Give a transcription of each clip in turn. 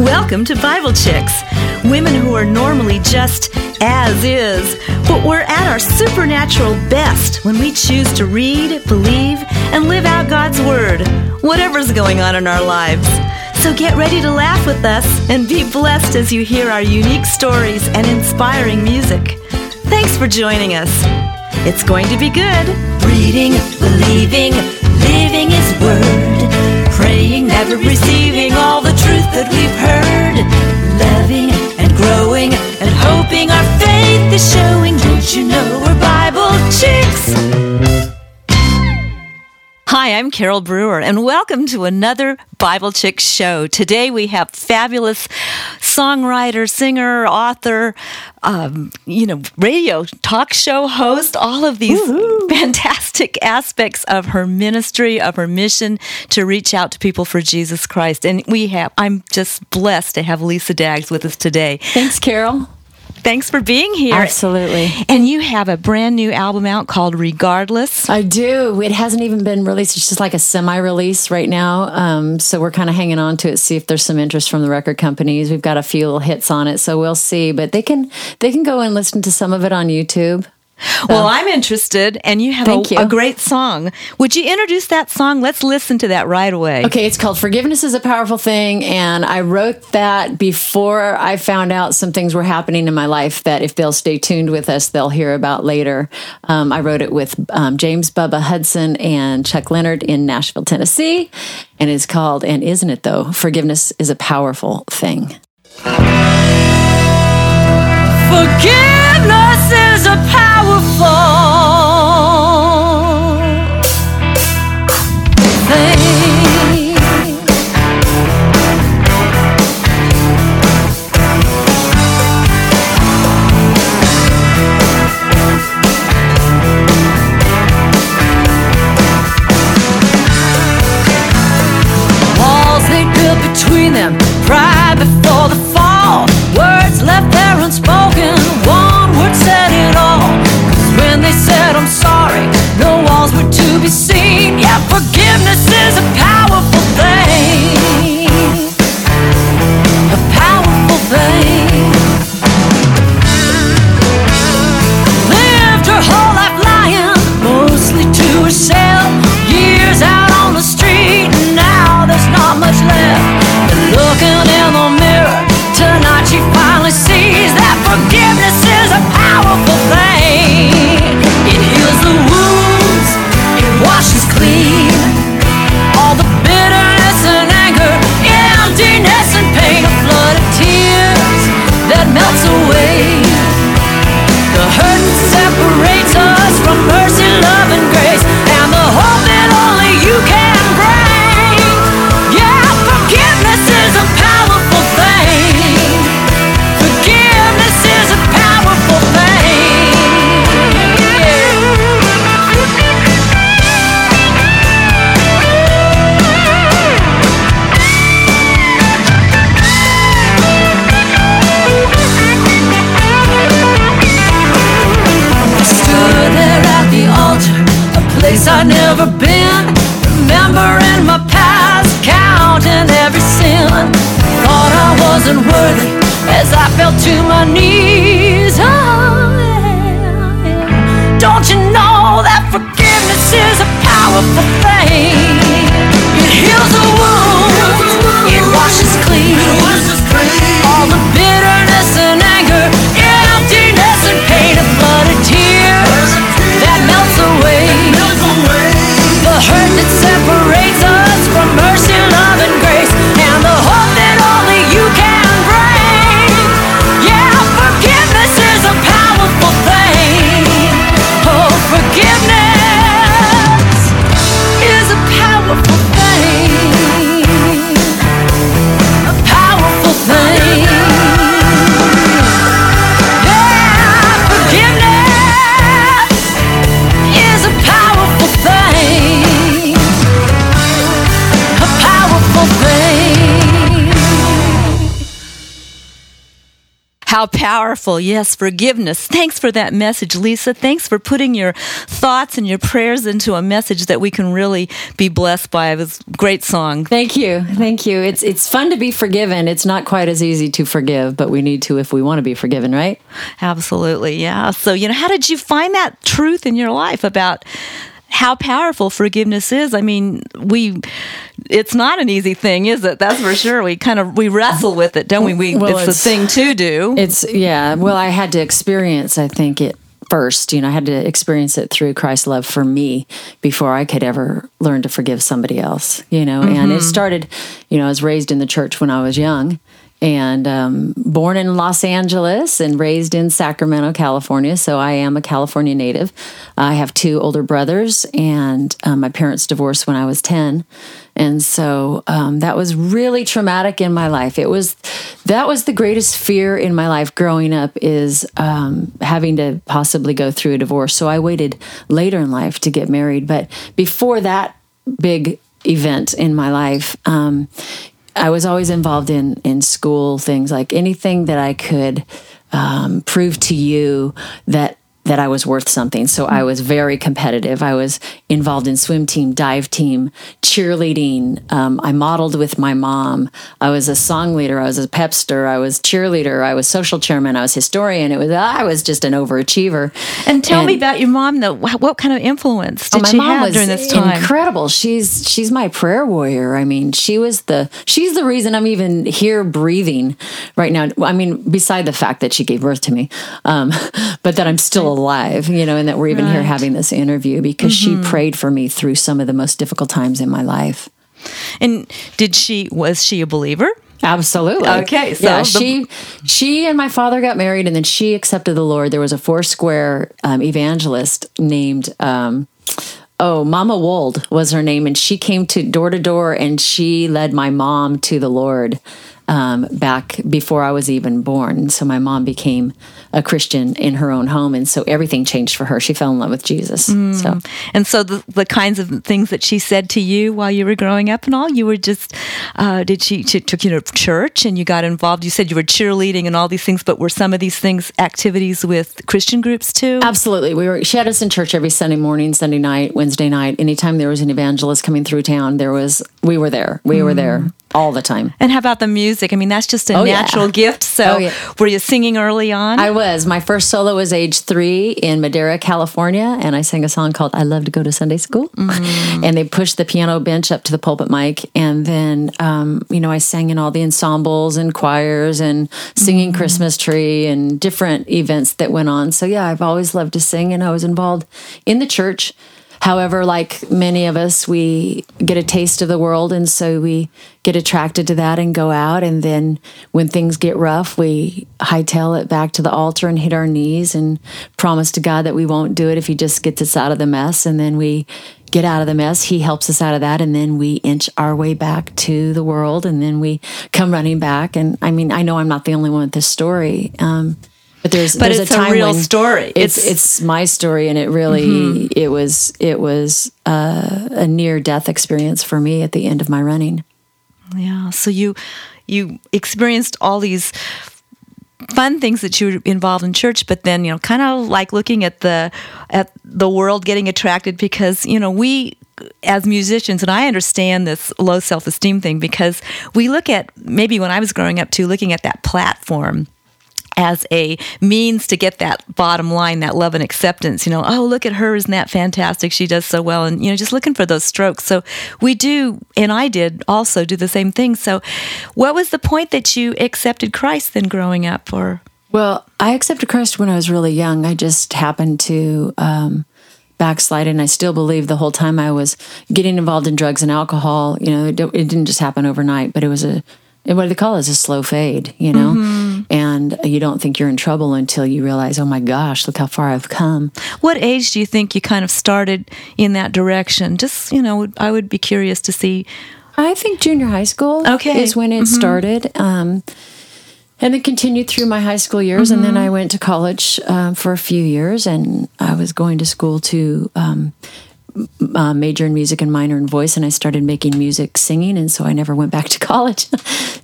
Welcome to Bible Chicks, women who are normally just as is, but we're at our supernatural best when we choose to read, believe, and live out God's Word, whatever's going on in our lives. So get ready to laugh with us and be blessed as you hear our unique stories and inspiring music. Thanks for joining us. It's going to be good. Reading, believing, living His Word, praying, never receiving all the truth that we've heard, loving and growing and hoping our faith is showing. Don't you know we're Bible chicks? Hi, I'm Carol Brewer, and welcome to another Bible Chick show. Today we have fabulous songwriter, singer, author, um, you know, radio talk show host, all of these Woo-hoo. fantastic aspects of her ministry, of her mission to reach out to people for Jesus Christ. And we have, I'm just blessed to have Lisa Daggs with us today. Thanks, Carol. Thanks for being here. Absolutely. And you have a brand new album out called Regardless. I do. It hasn't even been released. It's just like a semi release right now. Um, so we're kind of hanging on to it, see if there's some interest from the record companies. We've got a few little hits on it, so we'll see. But they can they can go and listen to some of it on YouTube. Well, I'm interested, and you have a, you. a, great song. Would you introduce that song? Let's listen to that right away. Okay, it's called Forgiveness is a Powerful Thing, and I wrote that before I found out some things were happening in my life that if they'll stay tuned with us, they'll hear about later. Um, I wrote it with um, James Bubba Hudson and Chuck Leonard in Nashville, Tennessee, and it's called, and isn't it though, Forgiveness is a Powerful Thing. Forgiveness is a between Wasn't worthy as I fell to my knees. Oh, yeah, yeah. Don't you know that forgiveness is a powerful thing? It heals the wounds, it washes clean. All the bitterness and anger, emptiness and pain, a flood of tears that melts away. The hurt that separates How powerful. Yes, forgiveness. Thanks for that message, Lisa. Thanks for putting your thoughts and your prayers into a message that we can really be blessed by. It was a great song. Thank you. Thank you. It's it's fun to be forgiven. It's not quite as easy to forgive, but we need to if we want to be forgiven, right? Absolutely. Yeah. So, you know, how did you find that truth in your life about how powerful forgiveness is. I mean, we it's not an easy thing, is it? That's for sure. We kind of we wrestle with it, don't we? We Well, it's, the thing to do. It's yeah. Well, I had to experience. I think it first. You know, I had to experience it through Christ's love for me before I could ever learn to forgive somebody else. You know, and it mm-hmm. started. You know, I was raised in the church when I was young. And um, born in Los Angeles and raised in Sacramento, California. So I am a California native. I have two older brothers, and um, my parents divorced when I was 10. And so um, that was really traumatic in my life. It was that was the greatest fear in my life growing up is um, having to possibly go through a divorce. So I waited later in life to get married, but before that big event in my life, um, I was always involved in in school things like anything that I could um, prove to you that that I was worth something. So I was very competitive. I was involved in swim team, dive team, cheerleading. Um, I modeled with my mom. I was a song leader. I was a pepster. I was cheerleader. I was social chairman. I was historian. It was I was just an overachiever. and tell me about your mom though. What kind of influence did Oh, she have during this time? incredible. She's she's my prayer warrior. I mean, she was the she's the reason I'm even here breathing right now. I mean, beside the fact that she gave birth to me, um, but that I'm still alive, you know, and that we're even here having this interview because she prayed for me through some of the most difficult times in my life. And did she was she a believer? Absolutely. Okay, so yeah, the- she she and my father got married, and then she accepted the Lord. There was a Foursquare um, evangelist named. Um, Oh, Mama Wold was her name, and she came to door to door, and she led my mom to the Lord um, back before I was even born. So my mom became a Christian in her own home, and so everything changed for her. She fell in love with Jesus. So And so the, the kinds of things that she said to you while you were growing up and all, you were just, uh, did she, she took you to church and you got involved? You said you were cheerleading and all these things, but were some of these things activities with Christian groups too? Absolutely. We were she had us in church every Sunday morning, Sunday night, Wednesday night. Anytime there was an evangelist coming through town, there was we were there. We were there all the time. And how about the music? I mean, that's just a Oh, yeah. natural gift. So Oh, yeah. were you singing early on? I was. My first solo was age three in Madera, California, and I sang a song called I Love to Go to Sunday School. And they pushed the piano bench up to the pulpit mic. And then, um, you know, I sang in all the ensembles and choirs and singing Christmas tree and different events that went on. So, yeah, I've always loved to sing, and I was involved in the church. However, like many of us, we get a taste of the world, and so we get attracted to that and go out. And then when things get rough, we hightail it back to the altar and hit our knees and promise to God that we won't do it if He just gets us out of the mess. And then we get out of the mess. He helps us out of that, and then we inch our way back to the world, and then we come running back. And I mean, I know I'm not the only one with this story. Um, but there's But there's it's a a real story. It's It's- it's my story, and it really it was it was uh, a near death experience for me at the end of my running. Yeah. So you you experienced all these fun things that you were involved in church, but then you know, kind of like looking at the at the world, getting attracted because you know we as musicians, and I understand this low self esteem thing because we look at maybe when I was growing up too, looking at that platform as a means to get that bottom line, that love and acceptance. You know, oh, look at her, isn't that fantastic? She does so well. And, you know, just looking for those strokes. So we do, and I did also do the same thing. So what was the point that you accepted Christ then growing up? Or, Well, I accepted Christ when I was really young. I just happened to um, backslide, and I still believe the whole time I was getting involved in drugs and alcohol. You know, it, it didn't just happen overnight, but it was a what do they call it? It's a slow fade. You know, and you don't think you're in trouble until you realize, oh my gosh, look how far I've come. what age do you think you kind of started in that direction? Just, you know, I would be curious to see. I think junior high school Okay. is when it started. Um, and then continued through my high school years. And then I went to college um, for a few years and I was going to school to um, uh, major in music and minor in voice, and I started making music singing, and so I never went back to college.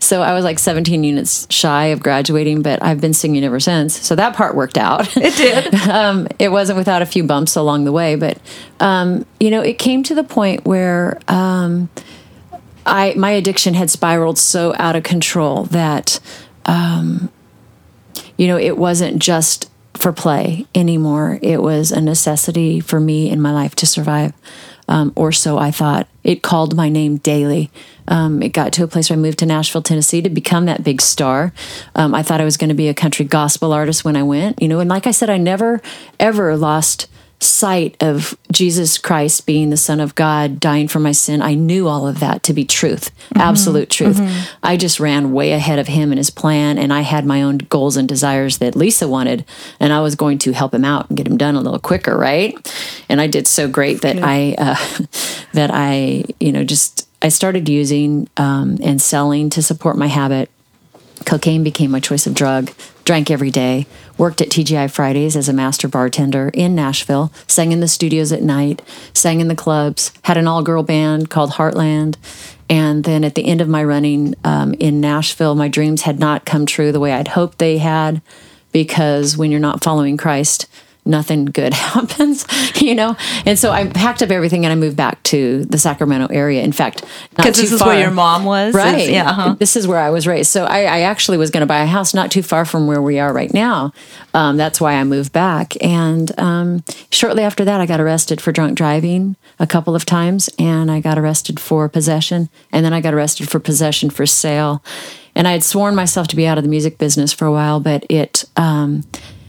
so I was like 17 units shy of graduating, but I've been singing ever since. So that part worked out. It did. um, it wasn't without a few bumps along the way, but um, you know, it came to the point where um, I my addiction had spiraled so out of control that um, you know it wasn't just for play anymore. It was a necessity for me in my life to survive. Um, or so I thought. It called my name daily. Um, it got to a place where I moved to Nashville, Tennessee to become that big star. Um, I thought I was going to be a country gospel artist when I went, you know, and like I said, I never, ever lost sight of Jesus Christ being the Son of God, dying for my sin, I knew all of that to be truth, mm-hmm. absolute truth. Mm-hmm. I just ran way ahead of him and his plan, and I had my own goals and desires that Lisa wanted, and I was going to help him out and get him done a little quicker, right? And I did so great that I uh, that I you know just I started using um, and selling to support my habit. Cocaine became my choice of drug drank every day, worked at TGI Fridays as a master bartender in Nashville, sang in the studios at night, sang in the clubs, had an all girl band called Heartland. And then at the end of my running um, in Nashville, my dreams had not come true the way I'd hoped they had because when you're not following Christ, nothing good happens, you know? And so I packed up everything and I moved back to the Sacramento area. In fact, because this is far. where your mom was, right? Yeah, uh-huh. this is where I was raised. So I, I actually was going to buy a house not too far from where we are right now. Um, that's why I moved back. And um, shortly after that, I got arrested for drunk driving a couple of times, and I got arrested for possession, and then I got arrested for possession for sale. And I had sworn myself to be out of the music business for a while, but it. Um,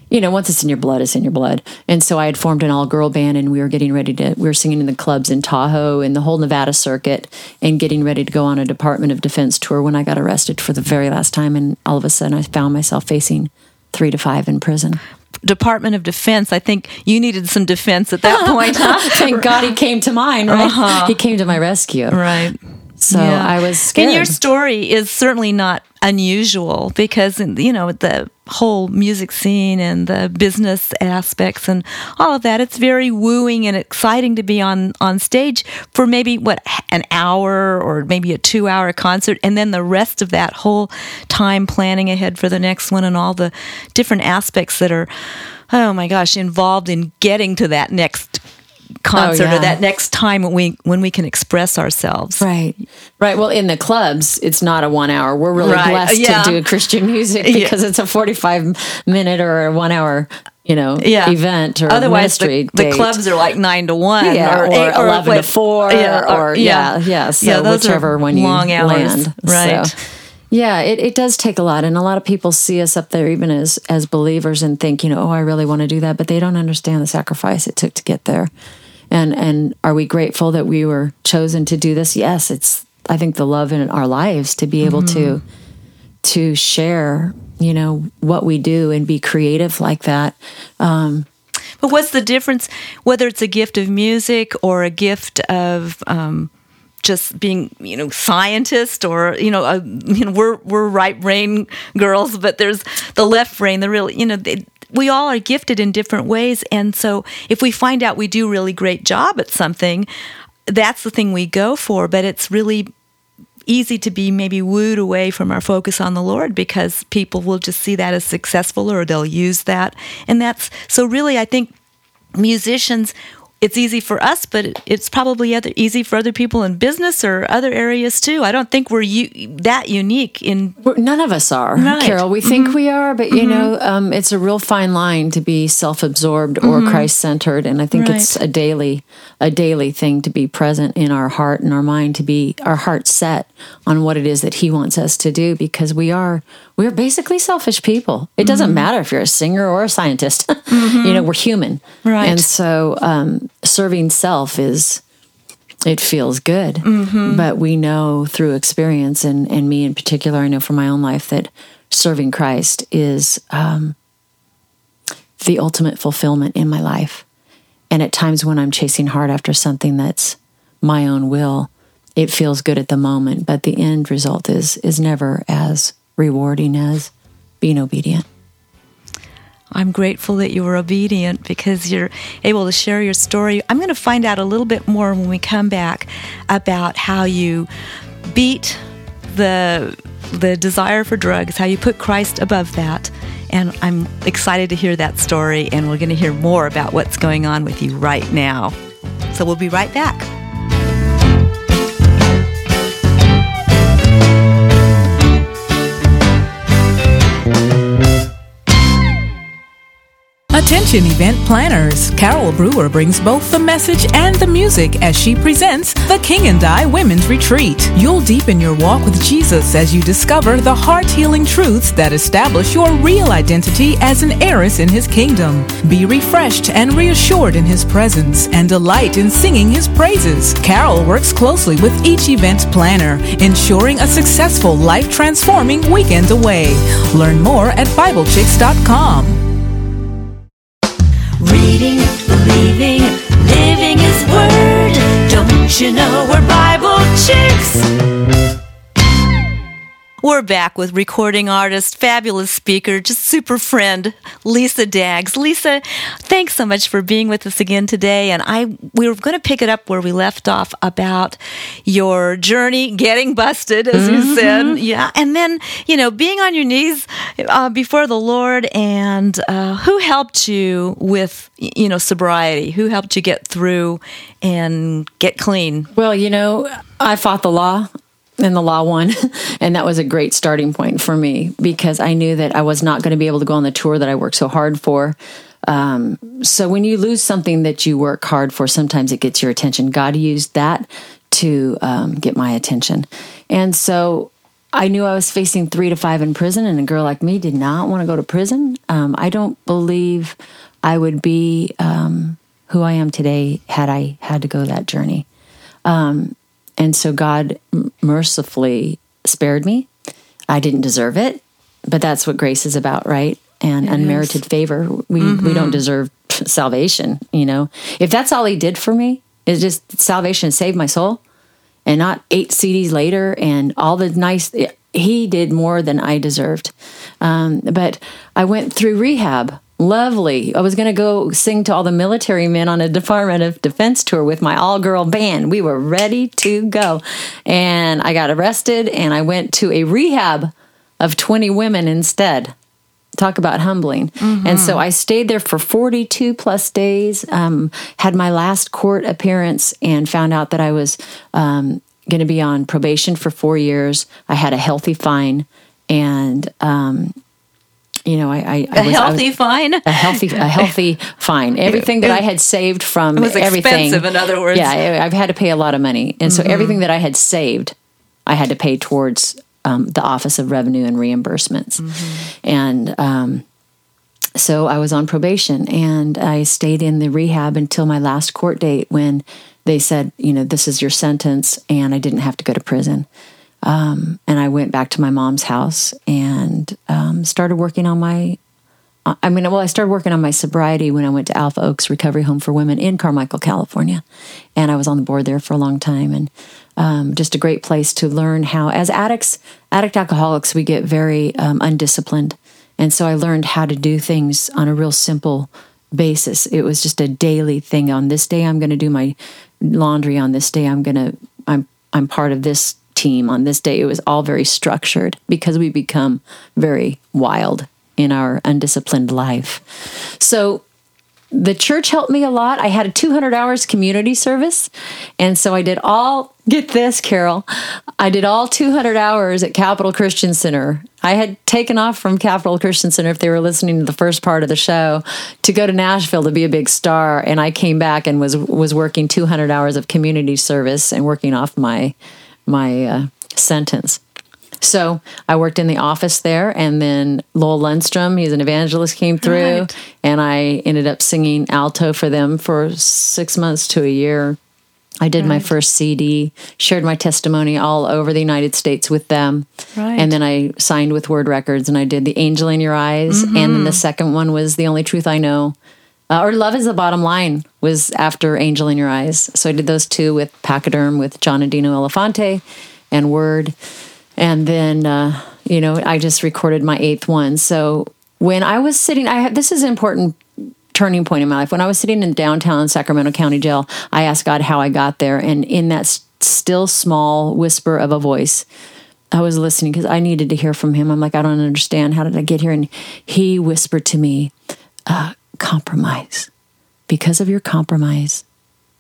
you know, once it's in your blood, it's in your blood. And so I had formed an all girl band and we were getting ready to, we were singing in the clubs in Tahoe and the whole Nevada circuit and getting ready to go on a Department of Defense tour when I got arrested for the very last time. And all of a sudden I found myself facing three to five in prison. Department of Defense. I think you needed some defense at that point. Huh? Thank God he came to mine, right? Uh-huh. He came to my rescue. Right. So yeah. I was scared. And your story is certainly not unusual because, you know, the whole music scene and the business aspects and all of that, it's very wooing and exciting to be on, on stage for maybe, what, an hour or maybe a two hour concert. And then the rest of that whole time planning ahead for the next one and all the different aspects that are, oh my gosh, involved in getting to that next concert oh, yeah. or that next time when we when we can express ourselves. Right. Right. Well, in the clubs, it's not a one hour. We're really right. blessed yeah. to do Christian music because yeah. it's a forty five minute or a one hour you know, yeah. event or otherwise the, the, clubs are like nine to one yeah, or, or, eight, or eleven to four yeah, or, yeah, yeah, so yeah, whichever one you long hours, land, right? So, yeah, it, it does take a lot, and a lot of people see us up there even as as believers and think, you know, oh, I really want to do that, but they don't understand the sacrifice it took to get there. And and are we grateful that we were chosen to do this? Yes, it's I think the love in our lives to be able mm-hmm. to to share, you know, what we do and be creative like that. Um, but what's the difference, whether it's a gift of music or a gift of um, just being you know scientist or you know uh, you know we're we're right brain girls but there's the left brain the real you know they, we all are gifted in different ways. And so if we find out we do really great job at something that's the thing we go for. But it's really easy to be maybe wooed away from our focus on the Lord because people will just see that as successful or they'll use that. And that's so really I think musicians it's easy for us, but it's probably other, easy for other people in business or other areas too. I don't think we're u- that unique in. We're, none of us are, right. Carol. We mm-hmm. think we are, but you mm-hmm. know, um, it's a real fine line to be self-absorbed or mm-hmm. Christ-centered, and I think right. it's a daily, a daily thing to be present in our heart and our mind, to be our heart set on what it is that He wants us to do, because we are we're basically selfish people. It doesn't mm-hmm. matter if you're a singer or a scientist. mm-hmm. You know, we're human. Right. And so um, serving self is, it feels good. Mm-hmm. But we know through experience, and, and me in particular, I know from my own life that serving Christ is um, the ultimate fulfillment in my life. And at times when I'm chasing hard after something that's my own will, it feels good at the moment, but the end result is is never as rewarding as being obedient. I'm grateful that you were obedient because you're able to share your story. I'm going to find out a little bit more when we come back about how you beat the the desire for drugs, how you put Christ above that. And I'm excited to hear that story and we're going to hear more about what's going on with you right now. So we'll be right back. Attention event planners. Carol Brewer brings both the message and the music as she presents the King and I Women's Retreat. You'll deepen your walk with Jesus as you discover the heart healing truths that establish your real identity as an heiress in his kingdom. Be refreshed and reassured in his presence and delight in singing his praises. Carol works closely with each event planner, ensuring a successful life transforming weekend away. Learn more at BibleChicks.com. Reading, believing, living His Word. Don't you know we're Bible chicks? We're back with recording artist, fabulous speaker, just super friend, Lisa Daggs. Lisa, thanks so much for being with us again today. And I we were going to pick it up where we left off about your journey getting busted, as you said, yeah, and then you know being on your knees uh, before the Lord, and uh, who helped you with you know sobriety? Who helped you get through and get clean? Well, you know, I fought the law and the law won. and that was a great starting point for me because I knew that I was not going to be able to go on the tour that I worked so hard for. Um, so when you lose something that you work hard for, sometimes it gets your attention. God used that to um, get my attention. And so I knew I was facing three to five in prison, and a girl like me did not want to go to prison. Um, I don't believe I would be um, who I am today had I had to go that journey. Um, and so God mercifully spared me. I didn't deserve it, but that's what grace is about, right? And unmerited favor. We we don't deserve salvation, you know. If that's all he did for me, is just salvation saved my soul and not eight CDs later and all the nice he did more than I deserved. Um, but I went through rehab. Lovely. I was going to go sing to all the military men on a Department of Defense tour with my all girl band. We were ready to go. And I got arrested and I went to a rehab of 20 women instead. Talk about humbling. And so I stayed there for 42 plus days, um, had my last court appearance, and found out that I was um, going to be on probation for four years. I had a healthy fine. And, um, you know, I, I, I A was, I was- healthy fine. a healthy a healthy fine. Everything that I had saved from It was everything. expensive, in other words. Yeah, I've had to pay a lot of money, and so everything that I had saved, I had to pay towards um, the Office of Revenue and Reimbursements, and. Um, so I was on probation and I stayed in the rehab until my last court date when they said, you know, this is your sentence, and I didn't have to go to prison. Um, and I went back to my mom's house and um, started working on my I mean, well, I started working on my sobriety when I went to Alpha Oaks Recovery Home for Women in Carmichael, California. And I was on the board there for a long time. And um, just a great place to learn how, as addicts, addict alcoholics, we get very um, undisciplined. And so I learned how to do things on a real simple basis. It was just a daily thing. On this day, I'm going to do my laundry. On this day, I'm going to, I'm, I'm part of this team. On this day, it was all very structured because we become very wild in our undisciplined life. So the church helped me a lot. I had a 200 hours community service. And so I did all, get this, Carol, I did all 200 hours at Capital Christian Center. I had taken off from Capital Christian Center, if they were listening to the first part of the show, to go to Nashville to be a big star. And I came back and was, was working 200 hours of community service and working off my, my uh, sentence. So I worked in the office there, and then Lowell Lundstrom, he's an evangelist, came through, Right. and I ended up singing alto for them for six months to a year. I did my first CD, shared my testimony all over the United States with them. Right. And then I signed with Word Records and I did The Angel in Your Eyes. And then the second one was The Only Truth I Know. Uh, or Love is the Bottom Line was after Angel in Your Eyes. So I did those two with Pakaderm, with John and Dino Elefante and Word. And then, uh, you know, I just recorded my eighth one. So when I was sitting, I had, this is an important turning point in my life. When I was sitting in downtown Sacramento County Jail, I asked God how I got there, and in that still small whisper of a voice, I was listening because I needed to hear from Him. I'm like, I don't understand. How did I get here? And He whispered to me, uh, "Compromise. Because of your compromise,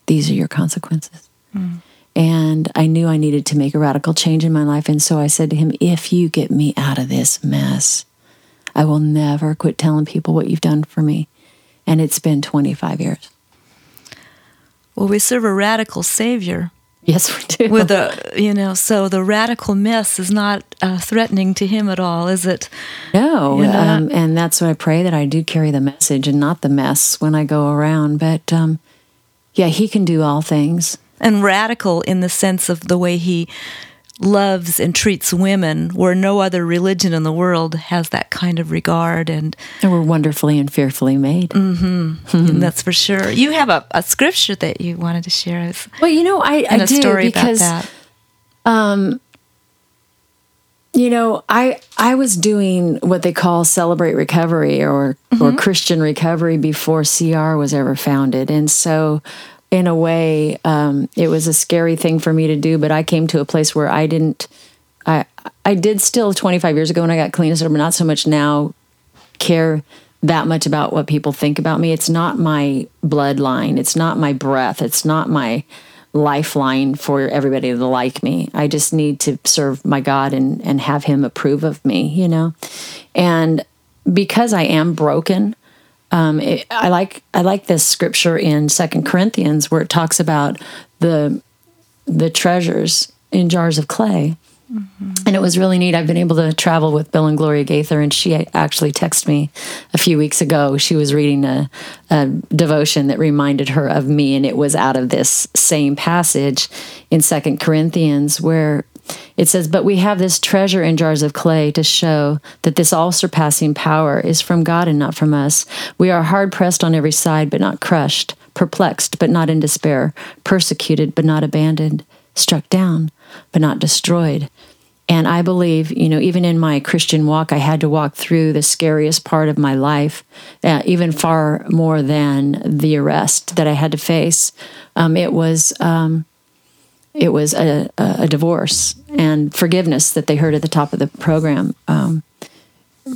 these are your consequences." Hmm. And I knew I needed to make a radical change in my life. And so I said to him, If you get me out of this mess, I will never quit telling people what you've done for me. And it's been 25 years. Well, we serve a radical Savior Yes, we do. with a, you know, so the radical mess is not uh, threatening to him at all, is it? no. You know? Um, and that's what I pray that I do carry the message and not the mess when I go around. But um, yeah, he can do all things. And radical in the sense of the way he loves and treats women, where no other religion in the world has that kind of regard, and, And we're wonderfully and fearfully made. and that's for sure. You have a, a scripture that you wanted to share us, Well, you know, I, and I a do because about that. Um, you know, I I was doing what they call celebrate recovery or or mm-hmm. Christian recovery before CR was ever founded, and so in a way, um, it was a scary thing for me to do. But I came to a place where I didn't. I I did still 25 years ago when I got clean but not so much now. Care that much about what people think about me. It's not my bloodline. It's not my breath. It's not my lifeline for everybody to like me. I just need to serve my God and and have him approve of me, you know. And because I am broken, um, it, I like I like this scripture in Second Corinthians where it talks about the the treasures in jars of clay. And it was really neat. I've been able to travel with Bill and Gloria Gaither, and she actually texted me a few weeks ago. She was reading a, a devotion that reminded her of me, and it was out of this same passage in Second Corinthians where it says, But we have this treasure in jars of clay to show that this all surpassing power is from God and not from us. We are hard pressed on every side, but not crushed, perplexed, but not in despair, persecuted, but not abandoned, struck down, but not destroyed. And I believe, you know, even in my Christian walk, I had to walk through the scariest part of my life, uh, even far more than the arrest that I had to face. Um, it was um, it was a, a, divorce and forgiveness that they heard at the top of the program. Um,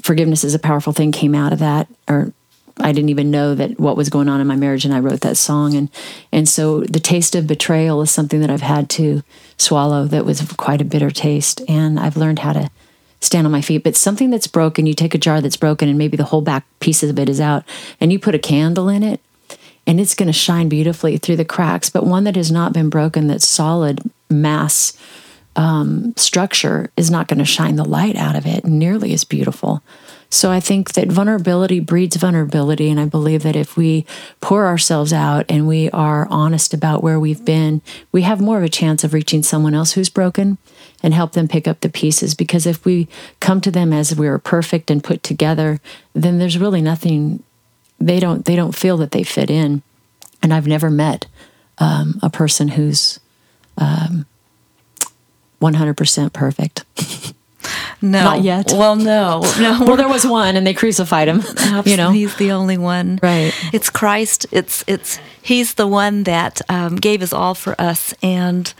forgiveness is a powerful thing came out of that, or I didn't even know that what was going on in my marriage, and I wrote that song. and And so the taste of betrayal is something that I've had to swallow. That was quite a bitter taste, and I've learned how to stand on my feet. But something that's broken, you take a jar that's broken, and maybe the whole back piece of it is out, and you put a candle in it, and it's going to shine beautifully through the cracks. But one that has not been broken, that's solid mass um, structure, is not going to shine the light out of it nearly as beautiful. So I think that vulnerability breeds vulnerability. And I believe that if we pour ourselves out and we are honest about where we've been, we have more of a chance of reaching someone else who's broken and help them pick up the pieces. Because if we come to them as we are perfect and put together, then there's really nothing they don't they don't feel that they fit in. And I've never met um, a person who's um, 100% perfect. No, Not yet. Well, no, no. Well, there was one, and they crucified him. You know, he's the only one. Right. It's Christ. It's it's he's the one that um, gave his all for us, and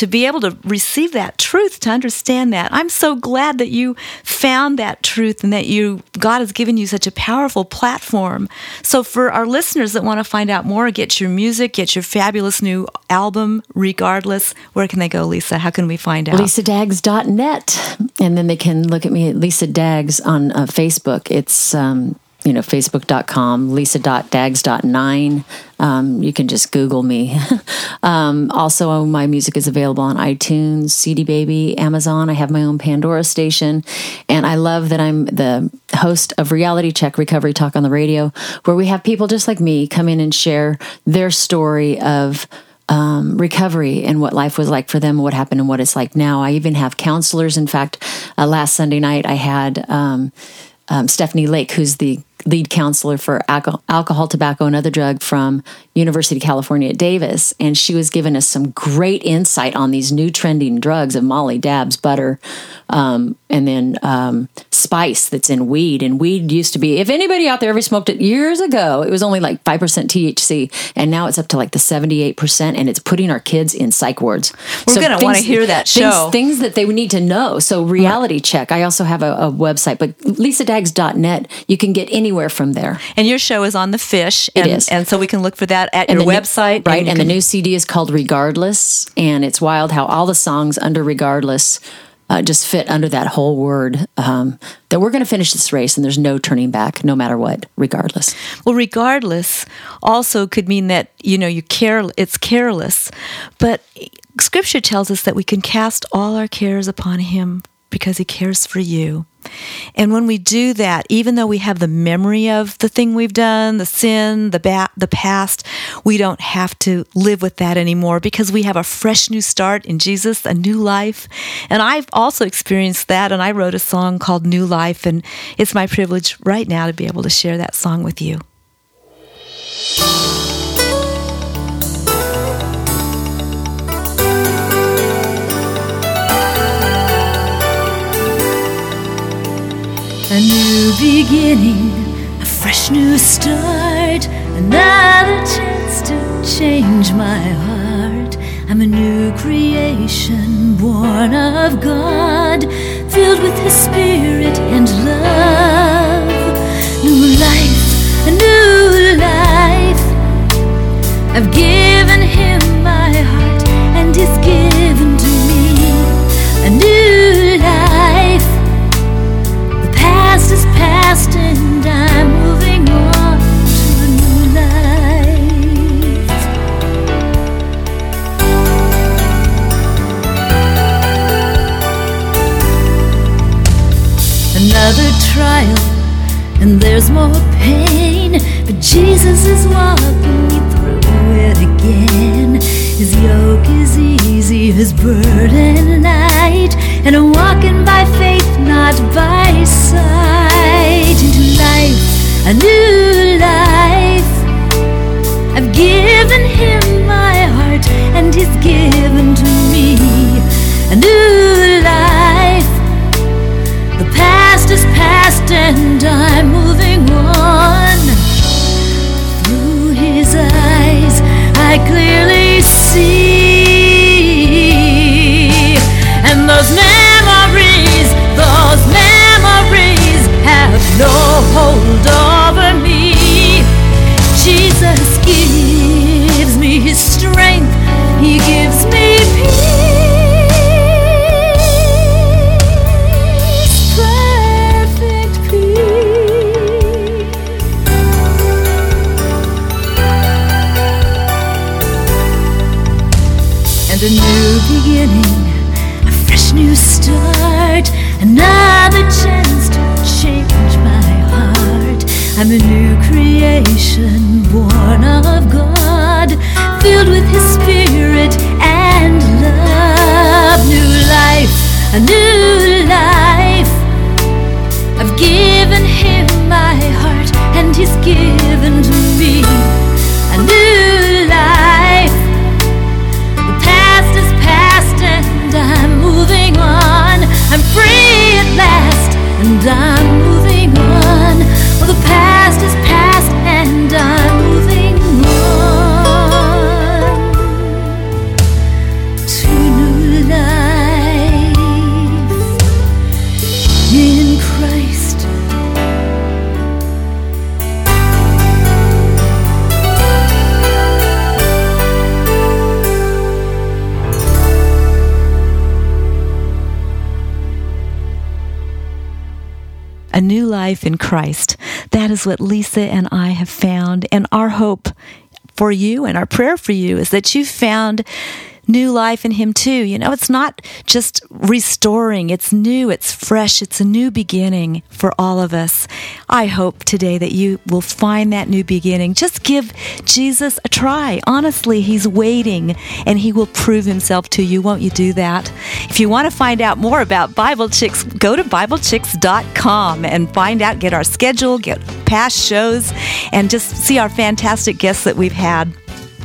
to be able to receive that truth, to understand that, I'm so glad that you found that truth and that you God has given you such a powerful platform. So for our listeners that want to find out more, get your music, get your fabulous new album, regardless. Where can they go, Lisa? How can we find out? lisadaggs.net. And then they can look at me at Lisa Daggs on uh, Facebook. It's, um, you know, facebook.com, lisa.daggs.9. Um, you can just Google me. um, also, my music is available on iTunes, CD Baby, Amazon. I have my own Pandora station. And I love that I'm the host of Reality Check Recovery Talk on the radio, where we have people just like me come in and share their story of um, recovery and what life was like for them, what happened, and what it's like now. I even have counselors. In fact, uh, last Sunday night I had um, um, Stephanie Lake, who's the lead counselor for alcohol, tobacco, and other drug from University of California at Davis, and she was giving us some great insight on these new trending drugs of Molly, Dabs, butter, um, and then um, spice that's in weed. And weed used to be, if anybody out there ever smoked it years ago, it was only like 5% THC. And now it's up to like the 78%. And it's putting our kids in psych wards. We're gonna wanna hear that things- show. Things, that they need to know. So, reality check. I also have a, a website, but lisadaggs.net, you can get anywhere from there. And your show is on the fish. It and, is. And so we can look for that at And your the new- website. right? you And, the new CD is called Regardless, and it's wild how all the songs under Regardless uh, just fit under that whole word. Um, that we're going to finish this race, and there's no turning back, no matter what. Regardless, Well, regardless also could mean that, you know, you care it's careless. But scripture tells us that we can cast all our cares upon him because he cares for you. And when we do that, even though we have the memory of the thing we've done, the sin, the ba- the past, we don't have to live with that anymore because we have a fresh new start in Jesus, a new life. And I've also experienced that and I wrote a song called New Life and it's my privilege right now to be able to share that song with you. Beginning, a fresh new start, another chance to change my heart. I'm a new creation, born of God, filled with His Spirit and love. New life, a new life. I've given His yoke is easy, his burden light, and I'm walking by faith, not by sight. Into life, a new life. I've given him my heart, and he's given to me a new life in Christ. That is what Lisa and I have found. And our hope for you and our prayer for you is that you've found new life in Him too. You know, it's not just restoring, it's new, it's fresh, it's a new beginning for all of us. I hope today that you will find that new beginning. Just give Jesus a try. Honestly, He's waiting and He will prove Himself to you. Won't you do that? If you want to find out more about Bible Chicks, go to BibleChicks.com and find out, get our schedule, get past shows, and just see our fantastic guests that we've had.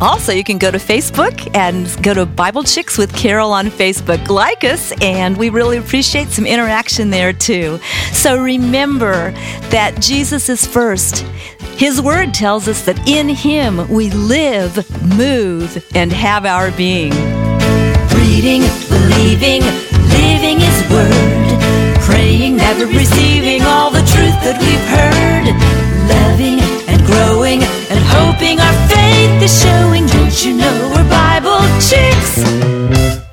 Also, you can go to Facebook and go to Bible Chicks with Carol on Facebook. Like us, and we really appreciate some interaction there too. So remember that Jesus is first. His word tells us that in Him we live, move, and have our being. Reading, believing, living His word, praying, never receiving all the truth that we've heard, loving and growing Hoping our faith is showing, don't you know we're Bible chicks?